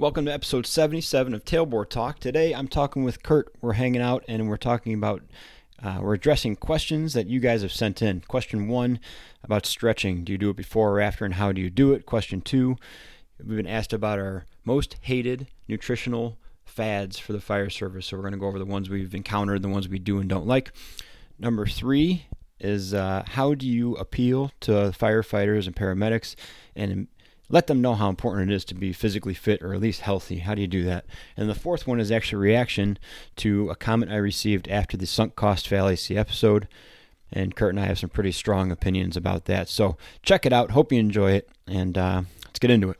Welcome to episode 77 of Tailboard Talk. Today I'm talking with Kurt. We're hanging out and we're talking about, uh, we're addressing questions that you guys have sent in. Question one about stretching Do you do it before or after, and how do you do it? Question two, we've been asked about our most hated nutritional fads for the fire service. So we're going to go over the ones we've encountered, the ones we do and don't like. Number three is uh, how do you appeal to firefighters and paramedics and let them know how important it is to be physically fit or at least healthy. How do you do that? And the fourth one is actually reaction to a comment I received after the sunk cost fallacy episode. And Kurt and I have some pretty strong opinions about that. So check it out. Hope you enjoy it. And uh, let's get into it.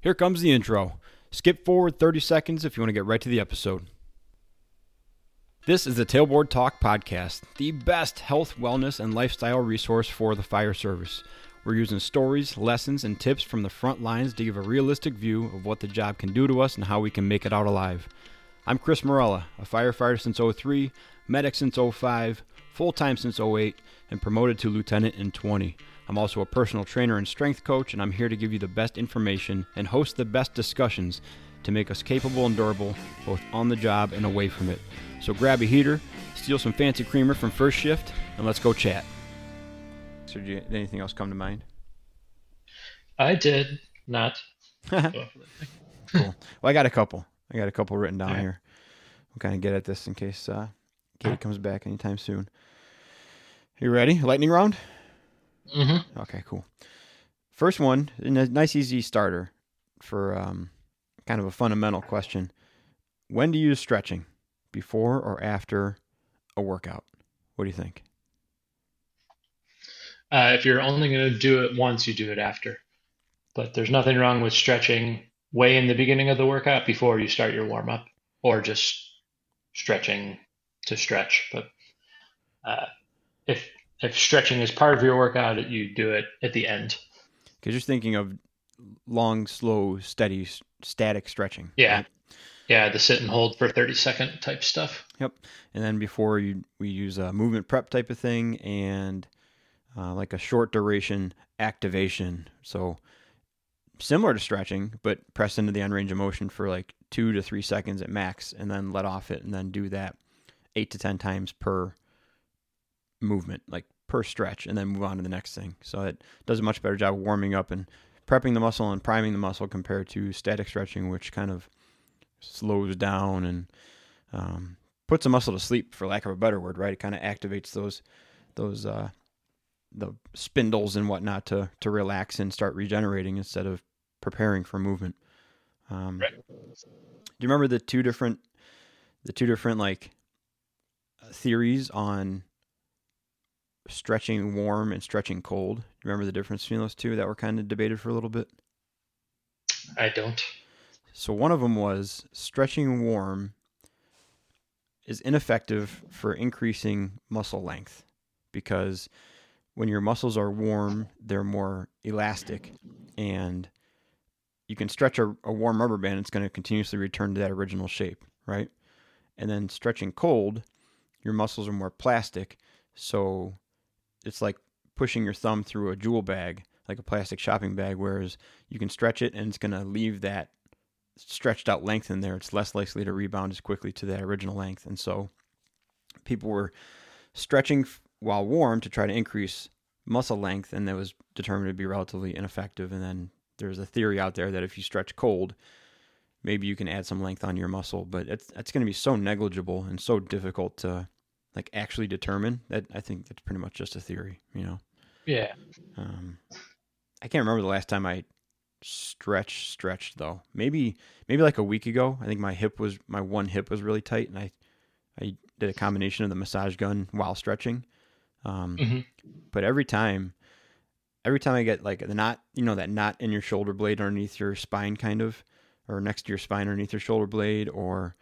Here comes the intro. Skip forward 30 seconds if you want to get right to the episode. This is the Tailboard Talk Podcast, the best health, wellness, and lifestyle resource for the fire service. We're using stories, lessons, and tips from the front lines to give a realistic view of what the job can do to us and how we can make it out alive. I'm Chris Morella, a firefighter since 03, medic since 05, full time since 08, and promoted to lieutenant in 20. I'm also a personal trainer and strength coach, and I'm here to give you the best information and host the best discussions to make us capable and durable both on the job and away from it. So grab a heater, steal some fancy creamer from first shift, and let's go chat. So, did, you, did anything else come to mind? I did not. cool. Well, I got a couple. I got a couple written down right. here. We'll kind of get at this in case uh, Katie comes back anytime soon. You ready? Lightning round? Mm-hmm. Okay, cool. First one, a nice, easy starter for um, kind of a fundamental question. When do you use stretching? Before or after a workout? What do you think? Uh, if you're only going to do it once, you do it after. But there's nothing wrong with stretching way in the beginning of the workout before you start your warm up, or just stretching to stretch. But uh, if if stretching is part of your workout, you do it at the end. Because you're thinking of long, slow, steady, static stretching. Yeah. Right? Yeah, the sit and hold for 30 second type stuff. Yep. And then before you we use a movement prep type of thing and uh, like a short duration activation. So similar to stretching, but press into the end range of motion for like two to three seconds at max, and then let off it, and then do that eight to ten times per movement, like per stretch, and then move on to the next thing. So it does a much better job warming up and prepping the muscle and priming the muscle compared to static stretching, which kind of slows down and um, puts the muscle to sleep, for lack of a better word, right? It kind of activates those those uh, the spindles and whatnot to to relax and start regenerating instead of preparing for movement. Um, right. Do you remember the two different the two different like theories on stretching warm and stretching cold? Do you remember the difference between those two that were kind of debated for a little bit? I don't. So one of them was stretching warm is ineffective for increasing muscle length because when your muscles are warm, they're more elastic and you can stretch a, a warm rubber band, it's going to continuously return to that original shape, right? And then stretching cold, your muscles are more plastic, so it's like pushing your thumb through a jewel bag, like a plastic shopping bag, whereas you can stretch it and it's going to leave that stretched out length in there. It's less likely to rebound as quickly to that original length. And so people were stretching while warm to try to increase muscle length, and that was determined to be relatively ineffective. And then there's a theory out there that if you stretch cold, maybe you can add some length on your muscle, but it's it's going to be so negligible and so difficult to like actually determine that I think that's pretty much just a theory, you know. Yeah. Um, I can't remember the last time I stretch stretched though. Maybe maybe like a week ago. I think my hip was my one hip was really tight, and I I did a combination of the massage gun while stretching. Um, mm-hmm. But every time, every time I get like the knot, you know, that knot in your shoulder blade underneath your spine, kind of, or next to your spine underneath your shoulder blade, or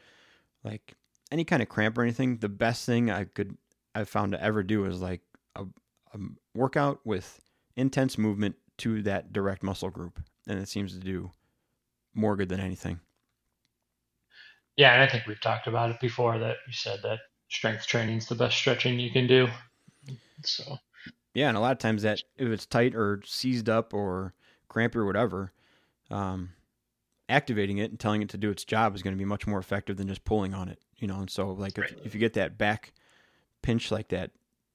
like any kind of cramp or anything, the best thing I could, I've found to ever do is like a, a workout with intense movement to that direct muscle group. And it seems to do more good than anything. Yeah, and I think we've talked about it before that you said that strength training is the best stretching you can do. So yeah, and a lot of times that if it's tight or seized up or crampy or whatever, um, activating it and telling it to do its job is going to be much more effective than just pulling on it. You know, and so like if, if you get that back pinch like that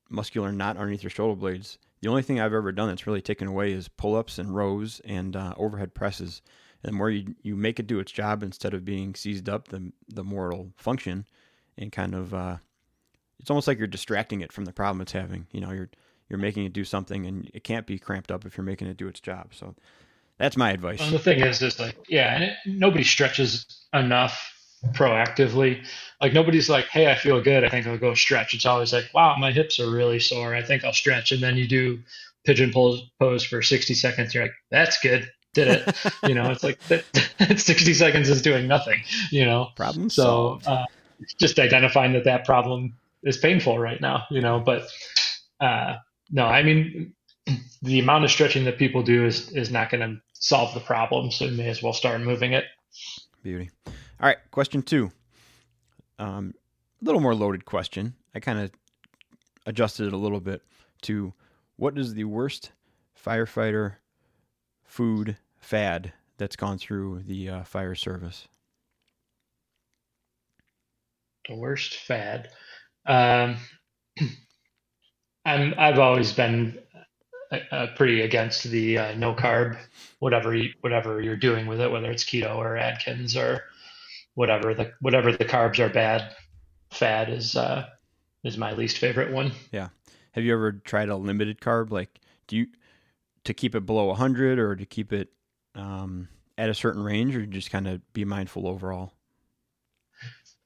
muscular knot underneath your shoulder blades, the only thing I've ever done that's really taken away is pull ups and rows and uh, overhead presses. And the more you, you make it do its job instead of being seized up, the the more it'll function and kind of uh, it's almost like you're distracting it from the problem it's having. You know, you're you're making it do something and it can't be cramped up if you're making it do its job. So that's my advice. Well, the thing is, is like, yeah, and it, nobody stretches enough proactively. Like nobody's like, hey, I feel good. I think I'll go stretch. It's always like, wow, my hips are really sore. I think I'll stretch. And then you do pigeon pose, pose for 60 seconds. You're like, that's good. Did it. you know, it's like that, 60 seconds is doing nothing, you know? Problem So uh, just identifying that that problem is painful right now, you know, but uh, no, I mean, the amount of stretching that people do is, is not going to solve the problem. So you may as well start moving it. Beauty. All right, question two. Um, a little more loaded question. I kind of adjusted it a little bit to what is the worst firefighter food fad that's gone through the uh, fire service? The worst fad. Um, I'm, I've always been uh, uh, pretty against the uh, no carb, whatever you, whatever you're doing with it, whether it's keto or Atkins or whatever the whatever the carbs are bad. Fad is uh, is my least favorite one. Yeah. Have you ever tried a limited carb? Like, do you to keep it below 100 or to keep it um, at a certain range, or just kind of be mindful overall?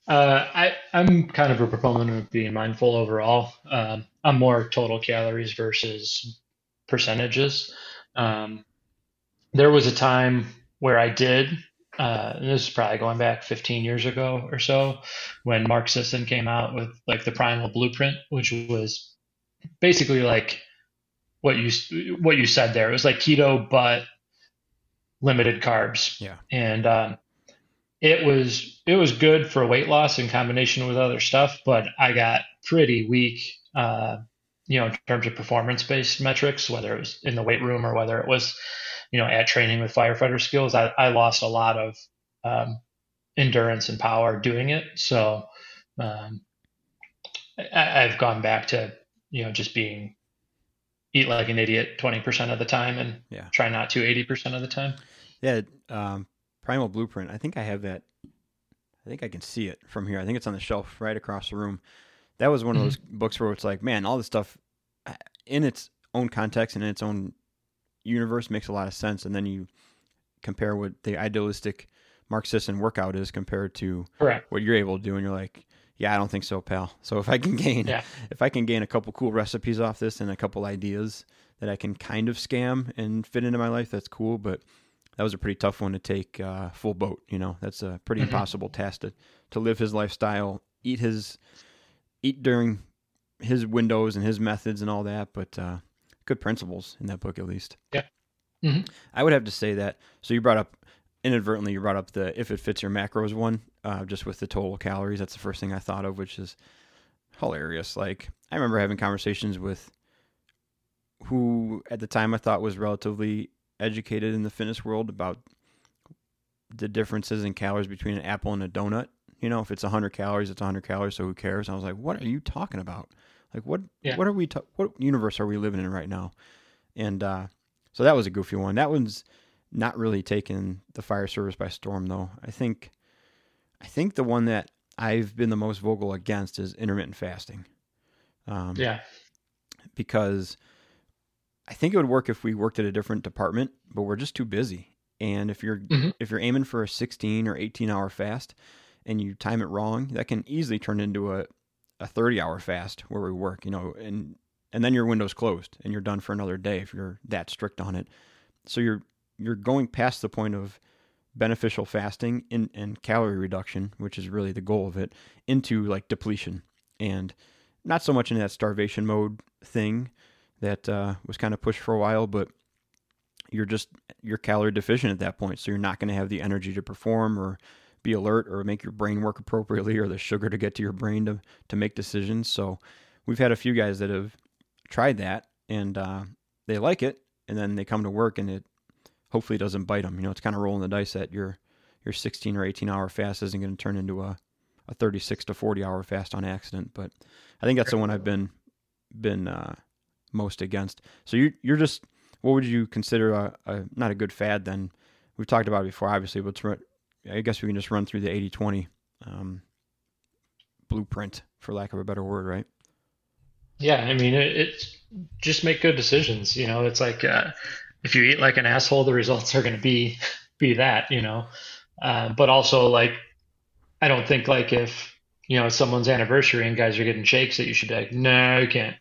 Uh, I, I'm kind of a proponent of being mindful overall. Um, I'm more total calories versus percentages. Um, there was a time where I did, uh, this is probably going back 15 years ago or so, when Mark Sisson came out with like the Primal Blueprint, which was basically like what you what you said there. It was like keto, but limited carbs. Yeah. And um, it was it was good for weight loss in combination with other stuff, but I got pretty weak, uh, you know, in terms of performance based metrics, whether it was in the weight room or whether it was, you know, at training with firefighter skills. I, I lost a lot of um, endurance and power doing it. So um, I, I've gone back to you know just being eat like an idiot 20% of the time and Yeah. try not to 80% of the time. Yeah, um, Primal Blueprint. I think I have that. I think I can see it from here. I think it's on the shelf right across the room. That was one of those books where it's like, man, all this stuff uh, in its own context and in its own universe makes a lot of sense. And then you compare what the idealistic Mark Sisson workout is compared to Correct. what you're able to do, and you're like, yeah, I don't think so, pal. So if I can gain, Yeah. if I can gain a couple cool recipes off this and a couple ideas that I can kind of scam and fit into my life, that's cool. But that was a pretty tough one to take uh, full boat. You know, that's a pretty Mhm. impossible task to to live his lifestyle, eat his eat during his windows and his methods and all that. But uh, good principles in that book, at least. Yeah. Mhm. I would have to say that. So you brought up inadvertently, you brought up the if it fits your macros one, uh, just with the total calories. That's the first thing I thought of, which is hilarious. Like I remember having conversations with who at the time I thought was relatively educated in the fitness world about the differences in calories between an apple and a donut. You know, if it's 100 calories, it's 100 calories, so who cares? I was like, what are you talking about? Like, what Yeah. what are we, ta- what universe are we living in right now? And uh, so that was a goofy one. That one's not really taken the fire service by storm, though. I think, I think the one that I've been the most vocal against is intermittent fasting. Um, Yeah. because I think it would work if we worked at a different department, but we're just too busy. And if you're Mhm. if you're aiming for a 16 or 18 hour fast and you time it wrong, that can easily turn into a, a 30 hour fast where we work, you know, and and then your window's closed and you're done for another day if you're that strict on it. So you're you're going past the point of beneficial fasting in, and calorie reduction, which is really the goal of it, into like depletion and not so much in that starvation mode thing that uh, was kind of pushed for a while, but you're just you're calorie deficient at that point, so you're not going to have the energy to perform or be alert or make your brain work appropriately or the sugar to get to your brain to to make decisions. So we've had a few guys that have tried that and uh, they like it, and then they come to work and it hopefully doesn't bite them. You know, it's kind of rolling the dice that you're your 16 or 18 hour fast isn't going to turn into a, a 36 to 40 hour fast on accident. But I think that's the one I've been been uh, most against. So you're you're just what would you consider a, a, not a good fad then? We've talked about it before, obviously, but I guess we can just run through the 80 20 um, blueprint, for lack of a better word, right? Yeah, I mean, it, it's just make good decisions. You know, it's like uh, if you eat like an asshole, the results are going to be be that. You know, uh, but also like I don't think like if you know someone's anniversary and guys are getting shakes that you should be like, no, you can't,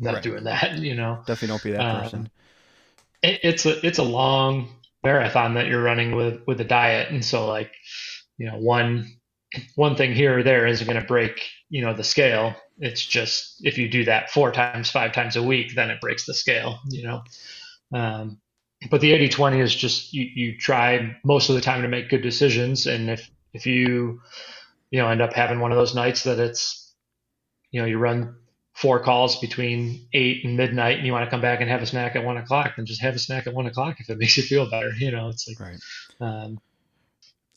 not right. doing that. You know, definitely don't be that um, person. It, it's a it's a long marathon that you're running with with a diet, and so like you know one one thing here or there isn't going to break you know the scale it's just if you do that four times five times a week then it breaks the scale you know um, but the 80 20 is just you, you try most of the time to make good decisions and if if you you know end up having one of those nights that it's you know you run four calls between eight and midnight and you want to come back and have a snack at one o'clock then just have a snack at one o'clock if it makes you feel better you know it's like right um,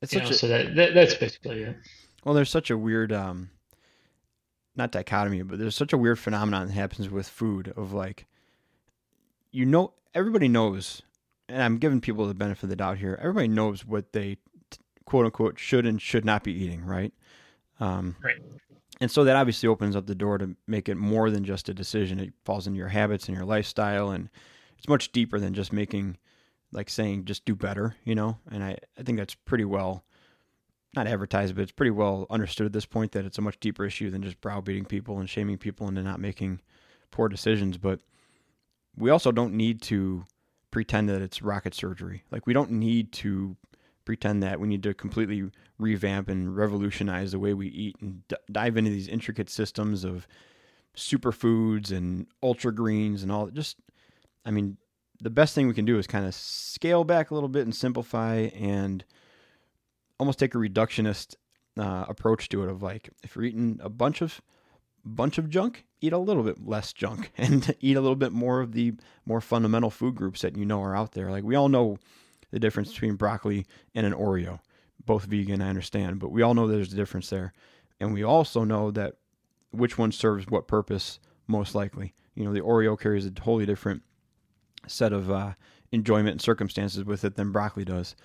it's such know, a, so that, that, that's basically it. Well, there's such a weird, um, not dichotomy, but there's such a weird phenomenon that happens with food of like, you know, everybody knows, and I'm giving people the benefit of the doubt here. Everybody knows what they quote unquote should and should not be eating, right? Um, right. And so that obviously opens up the door to make it more than just a decision. It falls into your habits and your lifestyle, and it's much deeper than just making like saying just do better, you know. And I, I think that's pretty well not advertised, but it's pretty well understood at this point that it's a much deeper issue than just browbeating people and shaming people into not making poor decisions. But we also don't need to pretend that it's rocket surgery. Like we don't need to pretend that we need to completely revamp and revolutionize the way we eat and d- dive into these intricate systems of superfoods and ultra greens and all. Just, I mean, the best thing we can do is kind of scale back a little bit and simplify and almost take a reductionist uh, approach to it of like if you're eating a bunch of bunch of junk eat a little bit less junk and eat a little bit more of the more fundamental food groups that you know are out there like we all know the difference between broccoli and an oreo. Both vegan i understand but we all know there's a difference there. And we also know that which one serves what purpose most likely. You know the oreo carries a totally different set of uh, enjoyment and circumstances with it than broccoli does.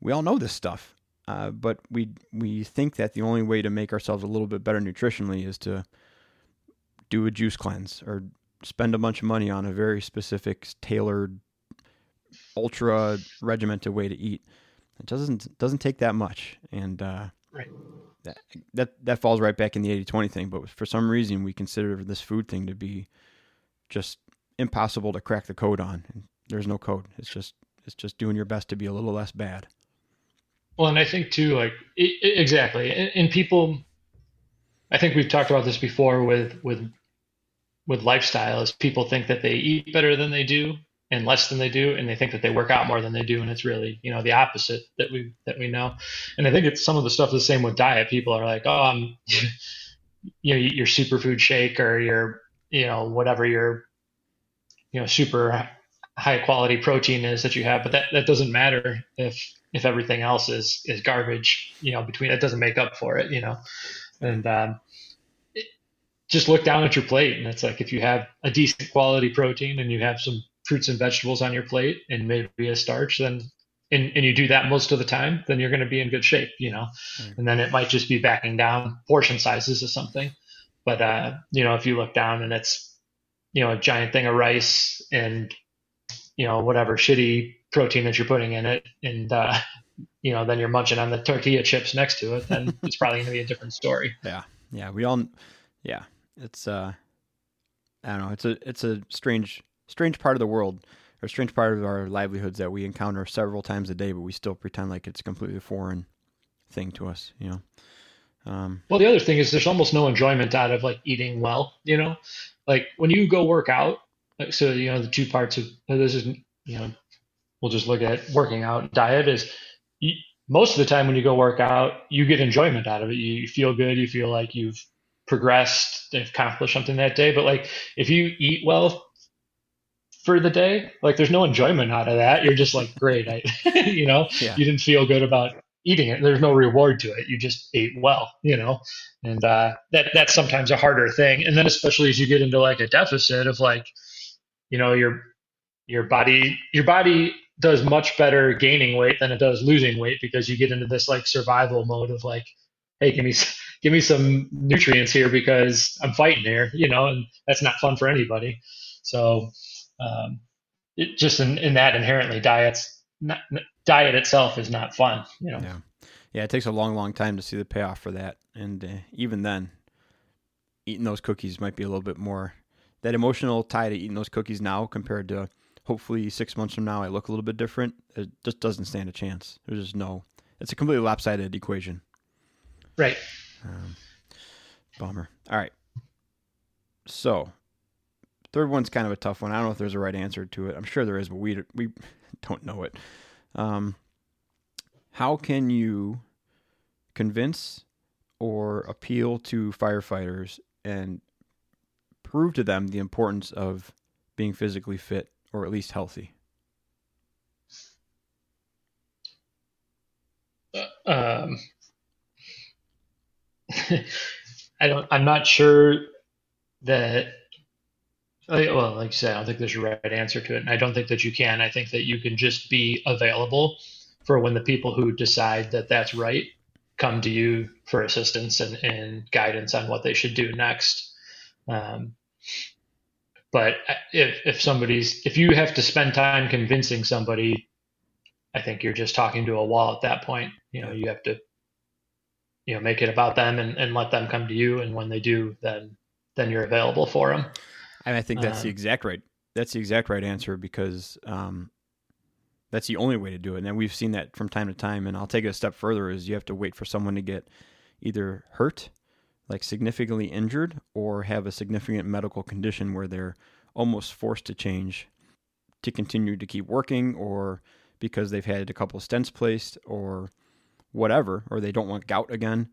We all know this stuff, uh, but we we think that the only way to make ourselves a little bit better nutritionally is to do a juice cleanse or spend a bunch of money on a very specific, tailored, ultra regimented way to eat. It doesn't doesn't take that much, and uh, right. that, that that falls right back in the 80-20 thing. But for some reason, we consider this food thing to be just impossible to crack the code on. There's no code. It's just it's just doing your best to be a little less bad. Well, and I think too, like it, it, exactly, and, and people, I think we've talked about this before with with with lifestyle. Is people think that they eat better than they do and less than they do, and they think that they work out more than they do, and it's really you know the opposite that we that we know. And I think it's some of the stuff the same with diet. People are like, oh, I'm, you know, your superfood shake or your you know whatever your you know super high quality protein is that you have but that, that doesn't matter if if everything else is is garbage you know between it doesn't make up for it you know and um, just look down at your plate and it's like if you have a decent quality protein and you have some fruits and vegetables on your plate and maybe a starch then and, and you do that most of the time then you're going to be in good shape you know? Mm. and then it might just be backing down portion sizes or something. But uh, you know if you look down and it's you know a giant thing of rice and you know whatever shitty protein that you're putting in it and uh, you know then you're munching on the tortilla chips next to it then it's probably going to be a different story. Yeah. Yeah we all yeah it's uh i don't know it's a it's a strange strange part of the world or strange part of our livelihoods that we encounter several times a day but we still pretend like it's completely foreign thing to us you know? Um, well the other thing is there's almost no enjoyment out of like eating well you know? Like when you go work out, like, so you know the two parts of this is you know we'll just look at working out diet is you, most of the time when you go work out you get enjoyment out of it. You feel good you feel like you've progressed accomplished something that day. But like if you eat well for the day like there's no enjoyment out of that you're just like great i you know yeah. you didn't feel good about eating it. There's no reward to it. You just ate well, you know, and uh, that that's sometimes a harder thing. And then especially as you get into like a deficit of like, you know, your your body your body does much better gaining weight than it does losing weight because you get into this like survival mode of like, hey, give me give me some nutrients here because I'm fighting here, you know, and that's not fun for anybody. So, um, it just in, in that inherently diets not, diet itself is not fun, you know. Yeah, yeah, it takes a long, long time to see the payoff for that, and uh, even then, eating those cookies might be a little bit more that emotional tie to eating those cookies now compared to hopefully six months from now I look a little bit different. It just doesn't stand a chance. There's just no. It's a completely lopsided equation. Right. Um, bummer. All right. So, third one's kind of a tough one. I don't know if there's a right answer to it. I'm sure there is, but we we don't know it. Um, how can you convince or appeal to firefighters and prove to them the importance of being physically fit or at least healthy? Um, I don't. I'm not sure that. Well, like you said, I don't think there's a right answer to it, and I don't think that you can. I think that you can just be available for when the people who decide that that's right come to you for assistance and, and guidance on what they should do next. Um, but if if somebody's if you have to spend time convincing somebody, I think you're just talking to a wall at that point. You know, you have to you know make it about them and, and let them come to you and when they do then then you're available for them and i think that's um, the exact right that's the exact right answer because um, that's the only way to do it. And we've seen that from time to time. And i'll take it a step further is you have to wait for someone to get either hurt like significantly injured or have a significant medical condition where they're almost forced to change to continue to keep working or because they've had a couple of stents placed or whatever, or they don't want gout again,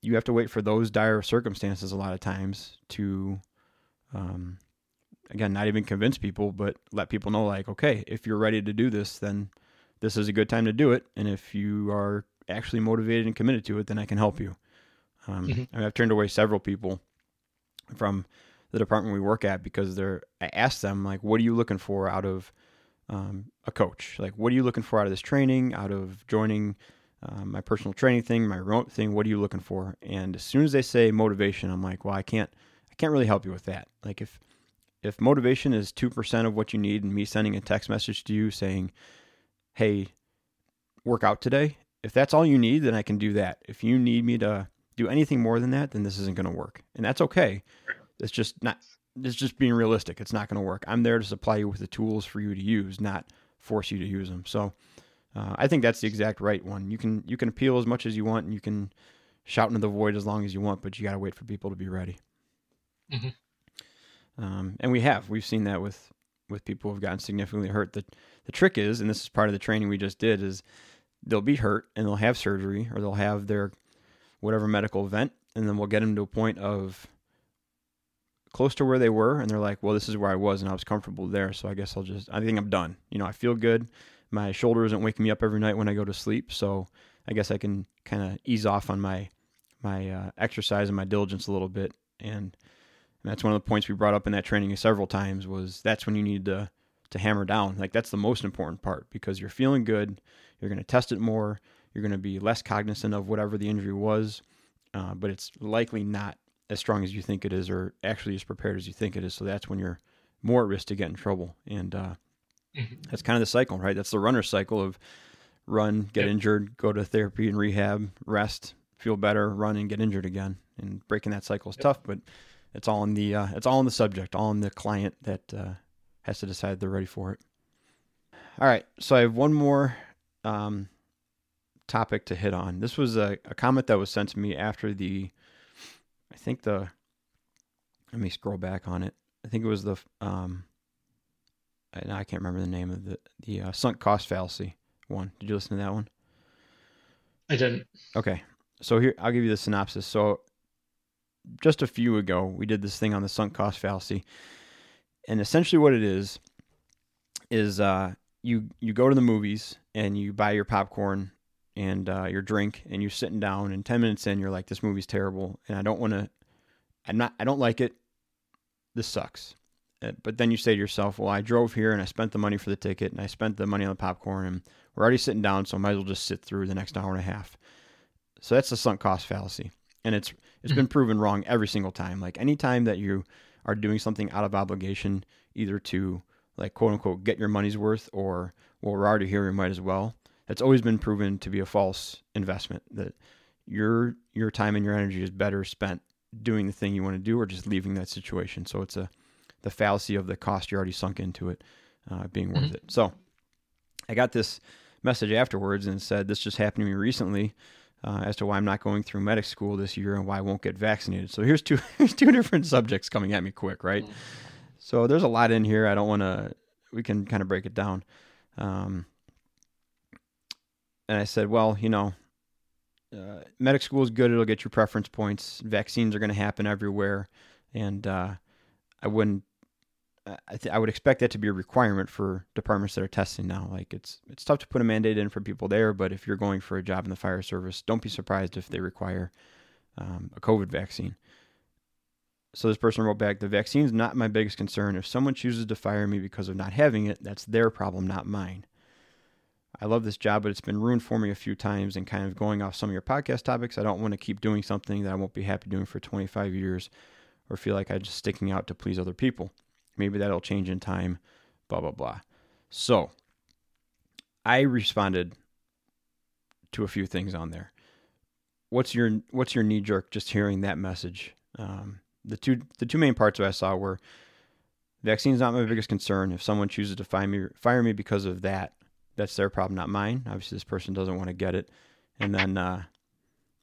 you have to wait for those dire circumstances a lot of times to, um, again, not even convince people, but let people know, like, okay, if you're ready to do this, then this is a good time to do it. And if you are actually motivated and committed to it, then I can help you. Um, mm-hmm. I mean, I've turned away several people from the department we work at because they're, I asked them, like, what are you looking for out of um, a coach? Like, what are you looking for out of this training, out of joining um, my personal training thing, my remote thing. What are you looking for? And as soon as they say motivation, I'm like, well, I can't, can't really help you with that. Like if, if motivation is two percent of what you need, and me sending a text message to you saying, "Hey, work out today," if that's all you need, then I can do that. If you need me to do anything more than that, then this isn't going to work, and that's okay. It's just not. It's just being realistic. It's not going to work. I'm there to supply you with the tools for you to use, not force you to use them. So uh, I think that's the exact right one. You can you can appeal as much as you want, and you can shout into the void as long as you want, but you got to wait for people to be ready. Mm-hmm. Um, and we have we've seen that with with people who've gotten significantly hurt. The the trick is, and this is part of the training we just did, is they'll be hurt and they'll have surgery or they'll have their whatever medical event, and then we'll get them to a point of close to where they were, and they're like, well, this is where I was, and I was comfortable there, so I guess I'll just I think I'm done. You know, I feel good my shoulder isn't waking me up every night when I go to sleep, so I guess I can kind of ease off on my my uh, exercise and my diligence a little bit. And, and that's one of the points we brought up in that training several times was that's when you need to to hammer down. Like that's the most important part because you're feeling good, you're going to test it more, you're going to be less cognizant of whatever the injury was, uh, but it's likely not as strong as you think it is, or actually as prepared as you think it is. So that's when you're more at risk to get in trouble. And uh, Mm-hmm. That's kind of the cycle, right? That's the runner cycle of run, get yep. injured, go to therapy and rehab, rest, feel better, run and get injured again. And breaking that cycle is yep. tough, but it's all in the uh, it's all in the subject, all in the client that uh, has to decide they're ready for it. All right, so I have one more um, topic to hit on. This was a, a comment that was sent to me after the, I think the, let me scroll back on it. I think it was the um, I can't remember the name of the the uh, sunk cost fallacy one. Did you listen to that one? I didn't. Okay, so here I'll give you the synopsis. So just a few ago, we did this thing on the sunk cost fallacy, and essentially what it is is uh, you you go to the movies and you buy your popcorn and uh, your drink, and you're sitting down, and ten minutes in, you're like, "This movie's terrible," and I don't want to. I'm not. I don't like it. This sucks. Uh, but then you say to yourself, "Well, I drove here and I spent the money for the ticket, and I spent the money on the popcorn, and we're already sitting down, so I might as well just sit through the next hour and a half." So that's the sunk cost fallacy, and it's it's been proven wrong every single time. Like any time that you are doing something out of obligation, either to like quote unquote get your money's worth or well we're already here we might as well that's always been proven to be a false investment that your your time and your energy is better spent doing the thing you want to do or just leaving that situation so it's a the fallacy of the cost you already sunk into it uh, being worth mm-hmm. it so i got this message afterwards and said this just happened to me recently uh, as to why i'm not going through medic school this year and why i won't get vaccinated so here's two here's two different subjects coming at me quick right mm-hmm. so there's a lot in here i don't want to we can kind of break it down um, and I said, well, you know, uh, medic school is good. It'll get you preference points. Vaccines are going to happen everywhere, and uh, I wouldn't. I, th- I would expect that to be a requirement for departments that are testing now. Like it's it's tough to put a mandate in for people there, but if you're going for a job in the fire service, don't be surprised if they require um, a COVID vaccine. So this person wrote back, the vaccine is not my biggest concern. If someone chooses to fire me because of not having it, that's their problem, not mine. I love this job, but it's been ruined for me a few times. And kind of going off some of your podcast topics, I don't want to keep doing something that I won't be happy doing for 25 years or feel like I'm just sticking out to please other people. Maybe that'll change in time, blah, blah, blah. So I responded to a few things on there. What's your what's your knee jerk just hearing that message? Um, the two the two main parts that I saw were vaccine's not my biggest concern. If someone chooses to fire me fire me because of that, that's their problem, not mine. Obviously, this person doesn't want to get it. And then uh,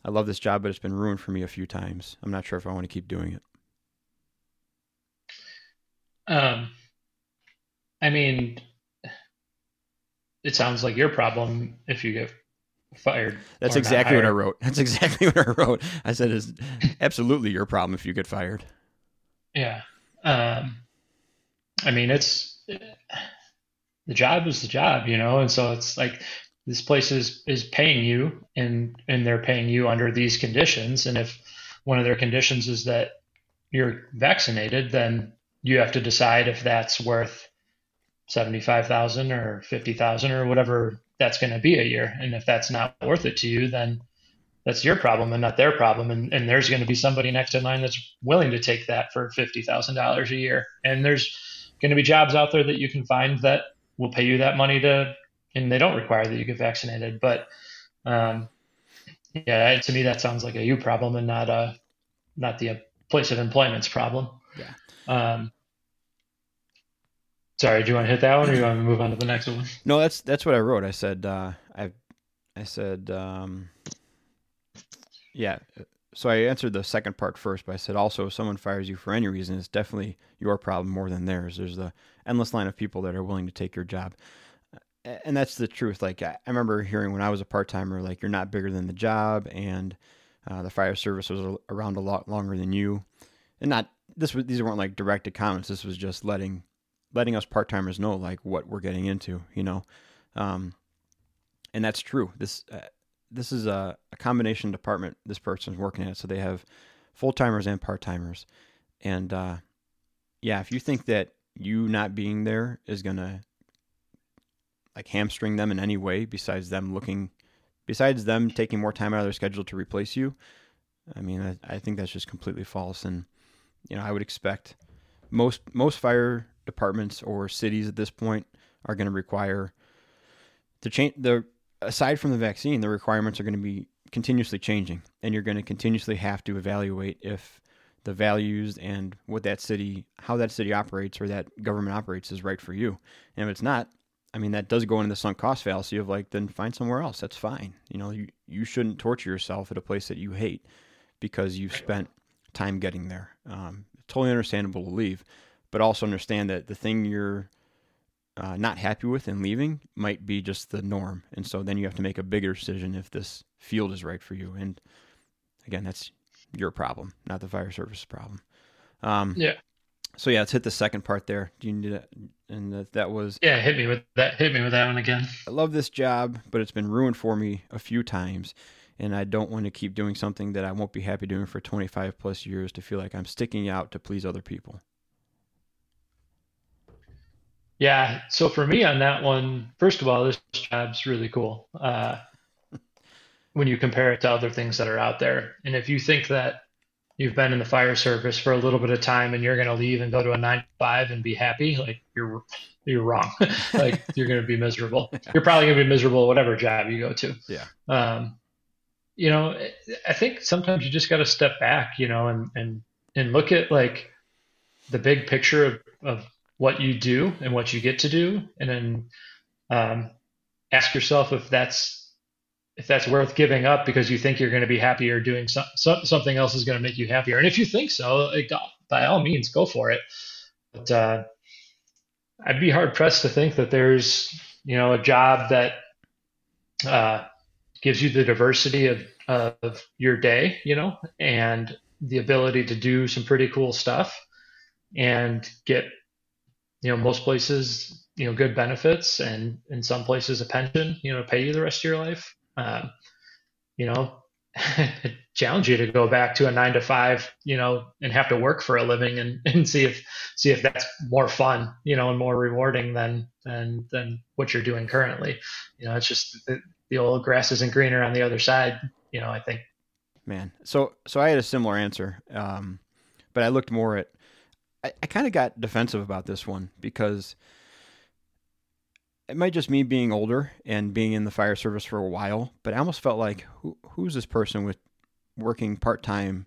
I love this job, but it's been ruined for me a few times. I'm not sure if I want to keep doing it. Um, I mean, it sounds like your problem if you get fired. That's exactly what I wrote. That's exactly what I wrote. I said it's absolutely your problem if you get fired. Yeah. Um, I mean, it's the job is the job, you know, and so it's like this place is is paying you, and and they're paying you under these conditions, and if one of their conditions is that you're vaccinated, then you have to decide if that's worth seventy five thousand or fifty thousand or whatever that's going to be a year. And if that's not worth it to you, then that's your problem and not their problem. And, and there's going to be somebody next in line that's willing to take that for $50,000 a year. And there's going to be jobs out there that you can find that will pay you that money to, and they don't require that you get vaccinated. But, um, yeah, to me, that sounds like a you problem and not a, not the place of employment's problem. Um, Sorry, do you want to hit that one, or do you want to move on to the next one? No, that's that's what I wrote. I said uh, I I said um, yeah. So I answered the second part first, but I said also if someone fires you for any reason, it's definitely your problem more than theirs. There's the endless line of people that are willing to take your job, and that's the truth. Like I remember hearing when I was a part timer, like you're not bigger than the job, and uh, the fire service was around a lot longer than you, and not this was these weren't like directed comments. This was just letting letting us part timers know like what we're getting into, you know, um, and that's true. This uh, this is a, a, combination department this person's working at, so they have full timers and part timers, and uh, yeah, if you think that you not being there is gonna like hamstring them in any way, besides them looking, besides them taking more time out of their schedule to replace you, I mean, I, I think that's just completely false, and you know, I would expect most most fire departments or cities at this point are going to require to change the aside from the vaccine, the requirements are going to be continuously changing, and you're going to continuously have to evaluate if the values and what that city, how that city operates or that government operates is right for you. And if it's not, I mean, that does go into the sunk cost fallacy of like, then find somewhere else. That's fine. You know, you, you shouldn't torture yourself at a place that you hate because you've spent time getting there. Um, totally understandable to leave but also understand that the thing you're uh, not happy with and leaving might be just the norm. And so then you have to make a bigger decision if this field is right for you. And again, that's your problem, not the fire service problem. Um, yeah. so yeah, let's hit the second part there. Do you need that? And that, that was yeah. Hit me with that. Hit me with that one again. I love this job, but it's been ruined for me a few times, and I don't want to keep doing something that I won't be happy doing for 25 plus years to feel like I'm sticking out to please other people. Yeah. So for me on that one, first of all, this job's really cool. Uh, when you compare it to other things that are out there, and if you think that you've been in the fire service for a little bit of time and you're going to leave and go to a nine to five and be happy, like you're you're wrong. like you're going to be miserable. You're probably going to be miserable whatever job you go to. Yeah. Um, you know, I think sometimes you just got to step back, you know, and and and look at like the big picture of, of what you do and what you get to do, and then um, ask yourself if that's if that's worth giving up because you think you're going to be happier doing some, something else is going to make you happier. And if you think so, like, by all means, go for it. But uh, I'd be hard pressed to think that there's, you know, a job that uh, gives you the diversity of, of your day, you know, and the ability to do some pretty cool stuff and get, you know, most places, you know, good benefits and in some places a pension, you know, pay you the rest of your life um, you know, challenge you to go back to a nine to five, you know, and have to work for a living and, and see if see if that's more fun, you know, and more rewarding than than than what you're doing currently. You know, it's just the, old grass isn't greener on the other side. You know, I think. Man, so so I had a similar answer, um, but I looked more at. I, I kind of got defensive about this one because it might just me being older and being in the fire service for a while, but I almost felt like who, who's this person with working part time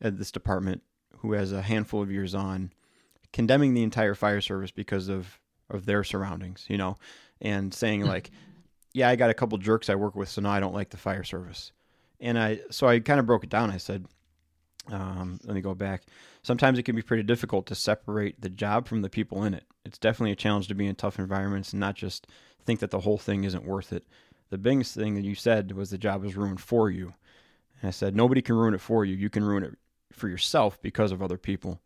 at this department who has a handful of years on, condemning the entire fire service because of of their surroundings, you know, and saying like, yeah, I got a couple jerks I work with, so now I don't like the fire service. And I so I kind of broke it down. I said, um, let me go back. Sometimes it can be pretty difficult to separate the job from the people in it. It's definitely a challenge to be in tough environments and not just think that the whole thing isn't worth it. The biggest thing that you said was the job was ruined for you. And I said, nobody can ruin it for you. You can ruin it for yourself because of other people.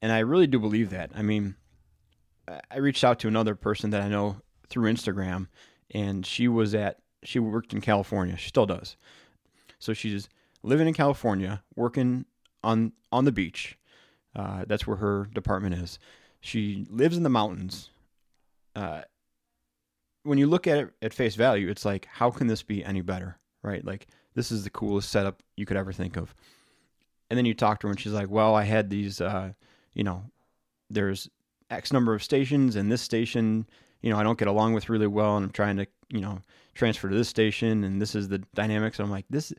And I really do believe that. I mean, I reached out to another person that I know through Instagram, and she was at, she worked in California. She still does. So she's living in California, working on on the beach. Uh, that's where her department is. She lives in the mountains. Uh, when you look at it at face value, it's like, how can this be any better, right? Like, this is the coolest setup you could ever think of. And then you talk to her, and she's like, well, I had these, uh, you know, there's X number of stations, and this station, you know, I don't get along with really well, and I'm trying to, you know, transfer to this station, and this is the dynamics. I'm like, this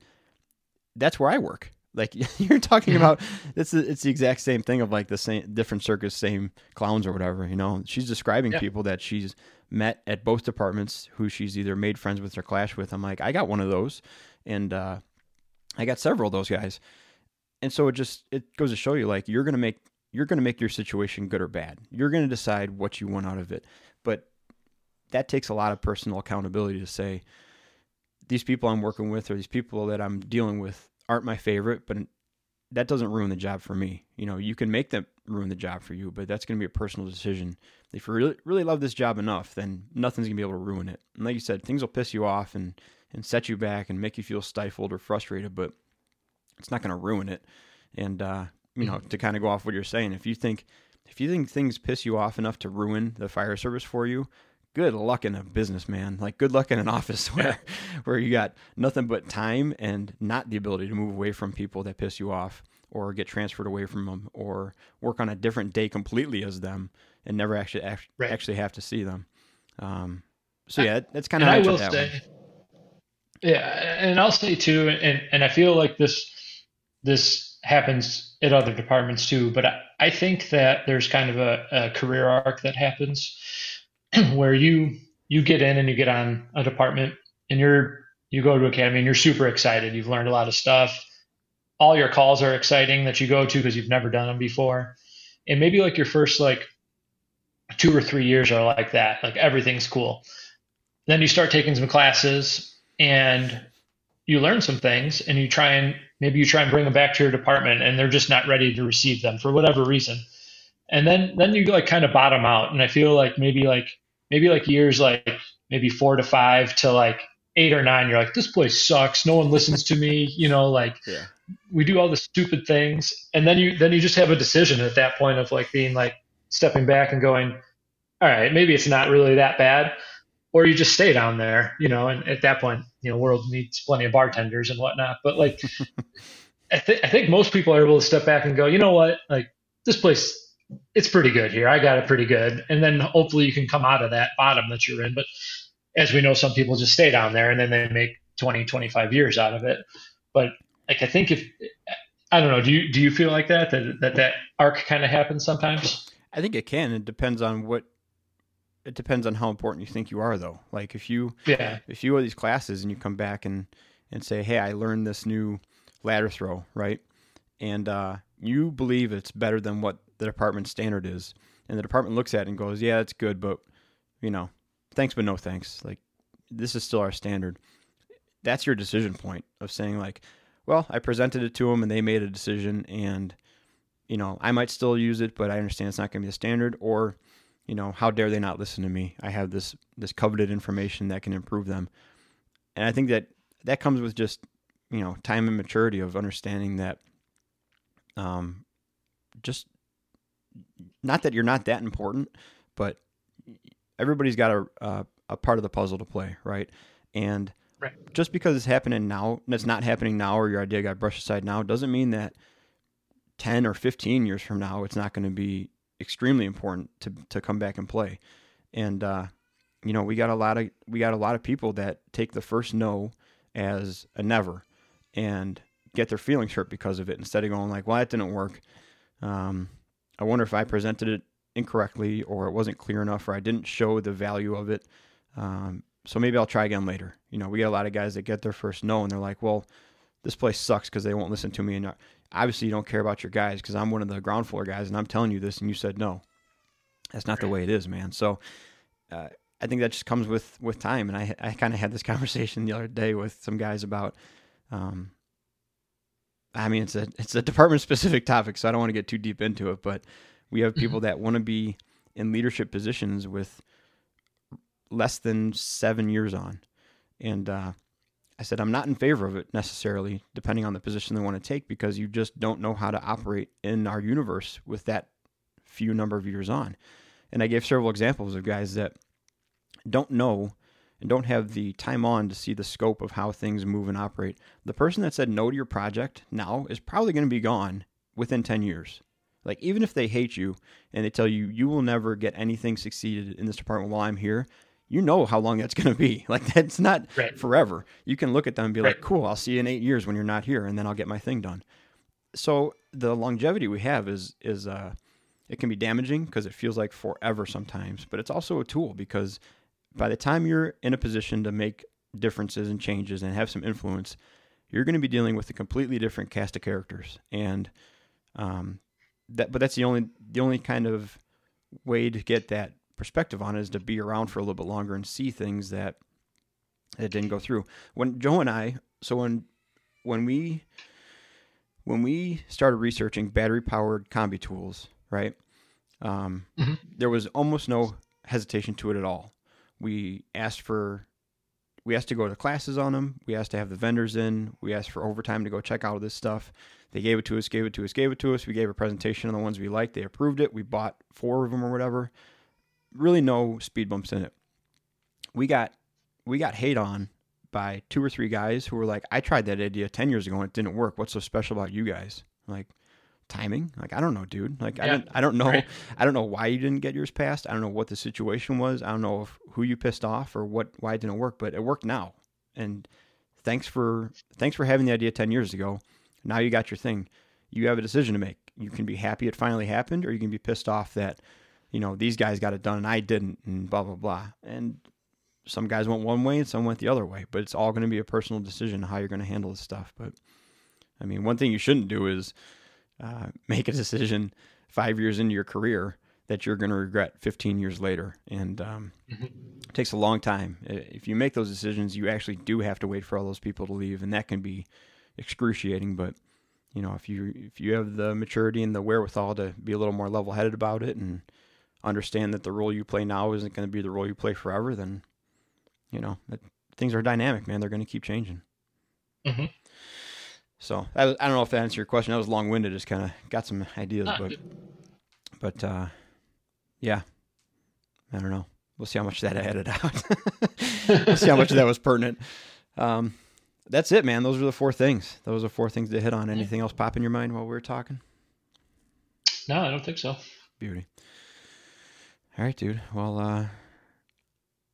that's where I work. Like you're talking about, it's it's the exact same thing of like the same different circus, same clowns or whatever. You know, she's describing yeah. people that she's met at both departments who she's either made friends with or clashed with. I'm like, I got one of those, and uh, I got several of those guys, and so it just it goes to show you like you're gonna make you're gonna make your situation good or bad. You're gonna decide what you want out of it, but that takes a lot of personal accountability to say these people I'm working with or these people that I'm dealing with aren't my favorite, but that doesn't ruin the job for me. You know, you can make them ruin the job for you, but that's going to be a personal decision. If you really really love this job enough, then nothing's going to be able to ruin it. And like you said, things will piss you off and and set you back and make you feel stifled or frustrated, but it's not going to ruin it. And uh, you know, to kind of go off what you're saying, if you think if you think things piss you off enough to ruin the fire service for you, good luck in a business, man. Like good luck in an office where where you got nothing but time and not the ability to move away from people that piss you off or get transferred away from them or work on a different day completely as them and never actually right. actually have to see them. Um, so yeah, that's kind of I will say, one. yeah, and I'll say too, and and I feel like this this happens at other departments too, but I, I think that there's kind of a, a career arc that happens where you you get in and you get on a department and you're you go to academy and you're super excited. You've learned a lot of stuff. All your calls are exciting that you go to because you've never done them before. And maybe like your first like two or three years are like that. Like everything's cool. Then you start taking some classes and you learn some things and you try and maybe you try and bring them back to your department and they're just not ready to receive them for whatever reason and then then you like kind of bottom out. And i feel like maybe like maybe like years like maybe four to five to like eight or nine you're like this place sucks. No one listens to me you know like yeah. we do all the stupid things. And then you then you just have a decision at that point of like being like stepping back and going all right maybe it's not really that bad or you just stay down there you know and at that point you know world needs plenty of bartenders and whatnot. But like I, th- I think most people are able to step back and go you know what? Like this place it's pretty good here. I got it pretty good. And then hopefully you can come out of that bottom that you're in. But as we know, some people just stay down there and then they make 20, 25 years out of it. But like, I think if, I don't know, do you, do you feel like that, that, that, that arc kind of happens sometimes? I think it can. It depends on what, it depends on how important you think you are though. Like if you, yeah, if you go to these classes and you come back and, and say, Hey, I learned this new ladder throw, right? And, uh, you believe it's better than what the department standard is, and the department looks at it and goes, "Yeah, that's good, but you know, thanks but no thanks. Like this is still our standard." That's your decision point of saying like, "Well, I presented it to them and they made a decision, and you know, I might still use it, but I understand it's not going to be the standard." Or, you know, how dare they not listen to me? I have this this coveted information that can improve them, and I think that that comes with just you know time and maturity of understanding that um, just not that you're not that important, but everybody's got a a, a part of the puzzle to play, right? And right. just because it's happening now, and it's not happening now, or your idea got brushed aside now, doesn't mean that ten or fifteen years from now, it's not going to be extremely important to to come back and play. And uh, you know, we got a lot of we got a lot of people that take the first no as a never, and get their feelings hurt because of it instead of going like, "Well, that didn't work." Um, I wonder if I presented it incorrectly or it wasn't clear enough or I didn't show the value of it. Um, so maybe I'll try again later. You know, we get a lot of guys that get their first no and they're like, well, this place sucks because they won't listen to me. And obviously, you don't care about your guys because I'm one of the ground floor guys and I'm telling you this and you said no. That's not the way it is, man. So uh, I think that just comes with with time. And I I kind of had this conversation the other day with some guys about um, I mean, it's a it's a department specific topic, so I don't want to get too deep into it. But we have people mm-hmm. that want to be in leadership positions with less than seven years on, and uh, I said I'm not in favor of it necessarily, depending on the position they want to take, because you just don't know how to operate in our universe with that few number of years on. And I gave several examples of guys that don't know and don't have the time on to see the scope of how things move and operate, the person that said no to your project now is probably going to be gone within 10 years. Like, even if they hate you and they tell you you will never get anything succeeded in this department while I'm here, you know how long that's going to be. Like, that's not right. forever. You can look at them and be right. like, cool, I'll see you in eight years when you're not here, and then I'll get my thing done. So, the longevity we have is, is, uh, it can be damaging because it feels like forever sometimes, but it's also a tool because by the time you're in a position to make differences and changes and have some influence, you're going to be dealing with a completely different cast of characters. And um, that, but that's the only the only kind of way to get that perspective on it is to be around for a little bit longer and see things that that didn't go through. When Joe and I, so when when we when we started researching battery powered combi tools, right? Um, mm-hmm. There was almost no hesitation to it at all we asked for we asked to go to classes on them. We asked to have the vendors in. We asked for overtime to go check out of this stuff. They gave it to us, gave it to us, gave it to us. We gave a presentation on the ones we liked. They approved it. We bought four of them or whatever. Really no speed bumps in it. We got we got hate on by two or three guys who were like, I tried that idea 10 years ago and it didn't work. What's so special about you guys? like, timing. Like i don't know dude. Like yeah. i don't i don't know right. i don't know why you didn't get yours passed. I don't know what the situation was. I don't know if, who you pissed off or what why it didn't work but it worked now. And thanks for thanks for having the idea 10 years ago. Now you got your thing. You have a decision to make. You can be happy it finally happened or you can be pissed off that you know these guys got it done and i didn't and blah blah blah. And some guys went one way and some went the other way but it's all going to be a personal decision how you're going to handle this stuff. But i mean one thing you shouldn't do is uh, make a decision five years into your career that you're going to regret 15 years later. And um, mm-hmm. it takes a long time. If you make those decisions, you actually do have to wait for all those people to leave, and that can be excruciating. But you know, if you if you have the maturity and the wherewithal to be a little more level headed about it and understand that the role you play now isn't going to be the role you play forever, then you know that things are dynamic, man. They're going to keep changing. Mm-hmm. So I, I don't know if that answered your question. That was long winded. Just kind of got some ideas, Ah, but but uh, yeah, I don't know. We'll see how much that added out. we'll see how much of that was pertinent. Um, that's it, man. Those are the four things. Those are four things to hit on. Anything else pop in your mind while we were talking? no, I don't think so. Beauty. All right, dude. Well, uh,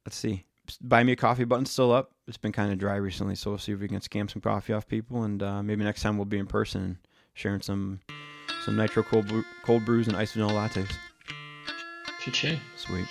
let's see. Buy me a coffee button's still up. It's been kind of dry recently, so we'll see if we can scam some coffee off people, and uh, maybe next time we'll be in person sharing some some nitro cold brew, cold brews and iced vanilla lattes. Cha-ching. Sweet.